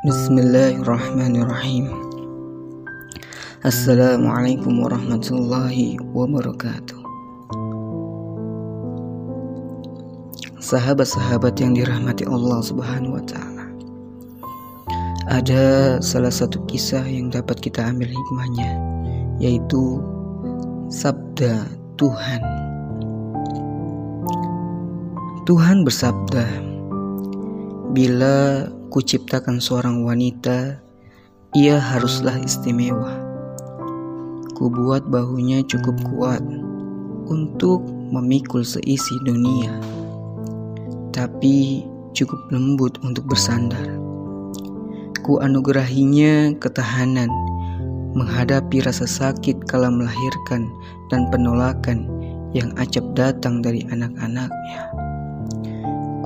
Bismillahirrahmanirrahim. Assalamualaikum warahmatullahi wabarakatuh. Sahabat-sahabat yang dirahmati Allah subhanahu wa ta'ala Ada salah satu kisah yang dapat kita ambil hikmahnya Yaitu Sabda Tuhan. Tuhan bersabda Bila Kuciptakan seorang wanita, ia haruslah istimewa. Kubuat bahunya cukup kuat untuk memikul seisi dunia, tapi cukup lembut untuk bersandar. Ku anugerahinya ketahanan menghadapi rasa sakit kala melahirkan dan penolakan yang acap datang dari anak-anaknya.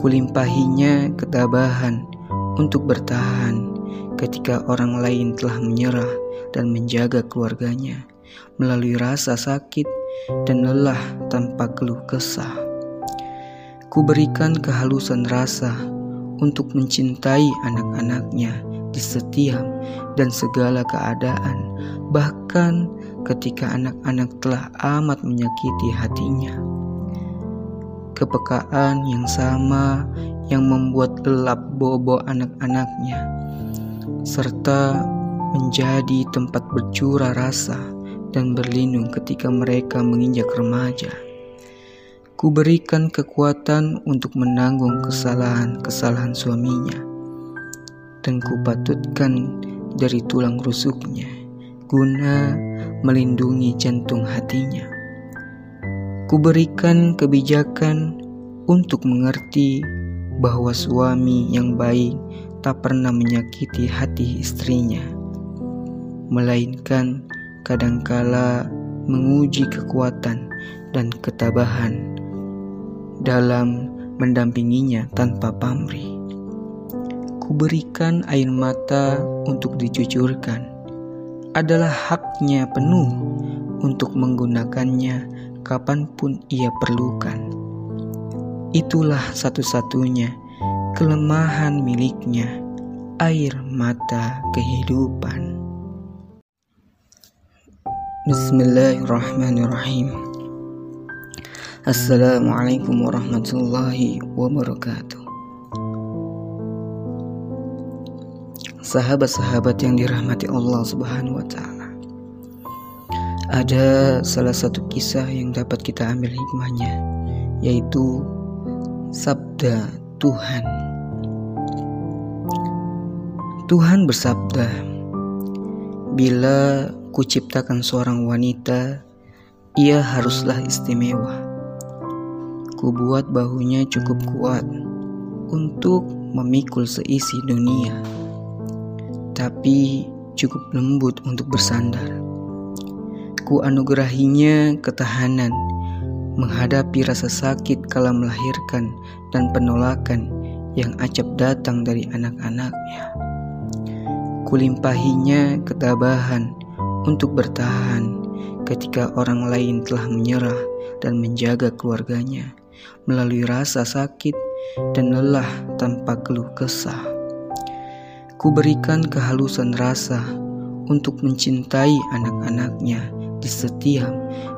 Kulimpahinya ketabahan untuk bertahan ketika orang lain telah menyerah dan menjaga keluarganya melalui rasa sakit dan lelah tanpa keluh kesah. Kuberikan kehalusan rasa untuk mencintai anak-anaknya di setiap dan segala keadaan, bahkan ketika anak-anak telah amat menyakiti hatinya. Kepekaan yang sama yang membuat gelap bobo anak-anaknya, serta menjadi tempat bercurah rasa dan berlindung ketika mereka menginjak remaja. Kuberikan kekuatan untuk menanggung kesalahan-kesalahan suaminya, dan kupatutkan dari tulang rusuknya guna melindungi jantung hatinya. Kuberikan kebijakan untuk mengerti bahwa suami yang baik tak pernah menyakiti hati istrinya, melainkan kadangkala menguji kekuatan dan ketabahan dalam mendampinginya tanpa pamrih. Kuberikan air mata untuk dicucurkan adalah haknya penuh untuk menggunakannya kapan pun ia perlukan Itulah satu-satunya kelemahan miliknya, air mata kehidupan. Bismillahirrahmanirrahim. Assalamualaikum warahmatullahi wabarakatuh. Sahabat-sahabat yang dirahmati Allah Subhanahu wa taala. Ada salah satu kisah yang dapat kita ambil hikmahnya, yaitu Sabda Tuhan. Tuhan bersabda Bila kuciptakan seorang wanita Ia haruslah istimewa. Kubuat bahunya cukup kuat Untuk memikul seisi dunia Tapi cukup lembut untuk bersandar Ku anugerahinya ketahanan menghadapi rasa sakit kala melahirkan dan penolakan yang acap datang dari anak-anaknya. Kulimpahinya ketabahan untuk bertahan ketika orang lain telah menyerah dan menjaga keluarganya melalui rasa sakit dan lelah tanpa keluh kesah. Kuberikan kehalusan rasa untuk mencintai anak-anaknya di setiap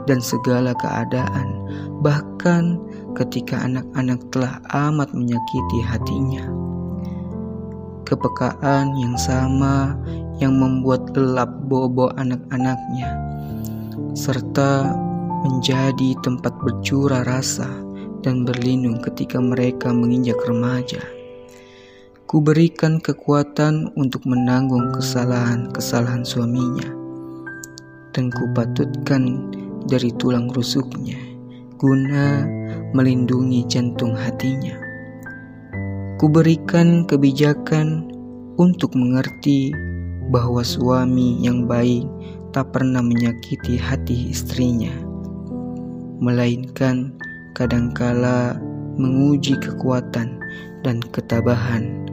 dan segala keadaan, bahkan ketika anak-anak telah amat menyakiti hatinya. Kepekaan yang sama yang membuat gelap bobo anak-anaknya, serta menjadi tempat bercurah rasa dan berlindung ketika mereka menginjak remaja. Kuberikan kekuatan untuk menanggung kesalahan-kesalahan suaminya dan kupatutkan dari tulang rusuknya guna melindungi jantung hatinya. Kuberikan kebijakan untuk mengerti bahwa suami yang baik tak pernah menyakiti hati istrinya, melainkan kadangkala menguji kekuatan dan ketabahan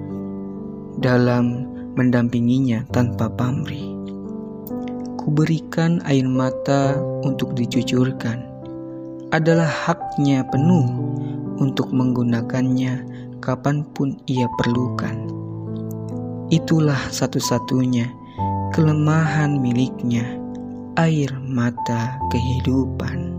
dalam mendampinginya tanpa pamrih kuberikan air mata untuk dicucurkan adalah haknya penuh untuk menggunakannya kapan pun ia perlukan. Itulah satu-satunya kelemahan miliknya, air mata kehidupan.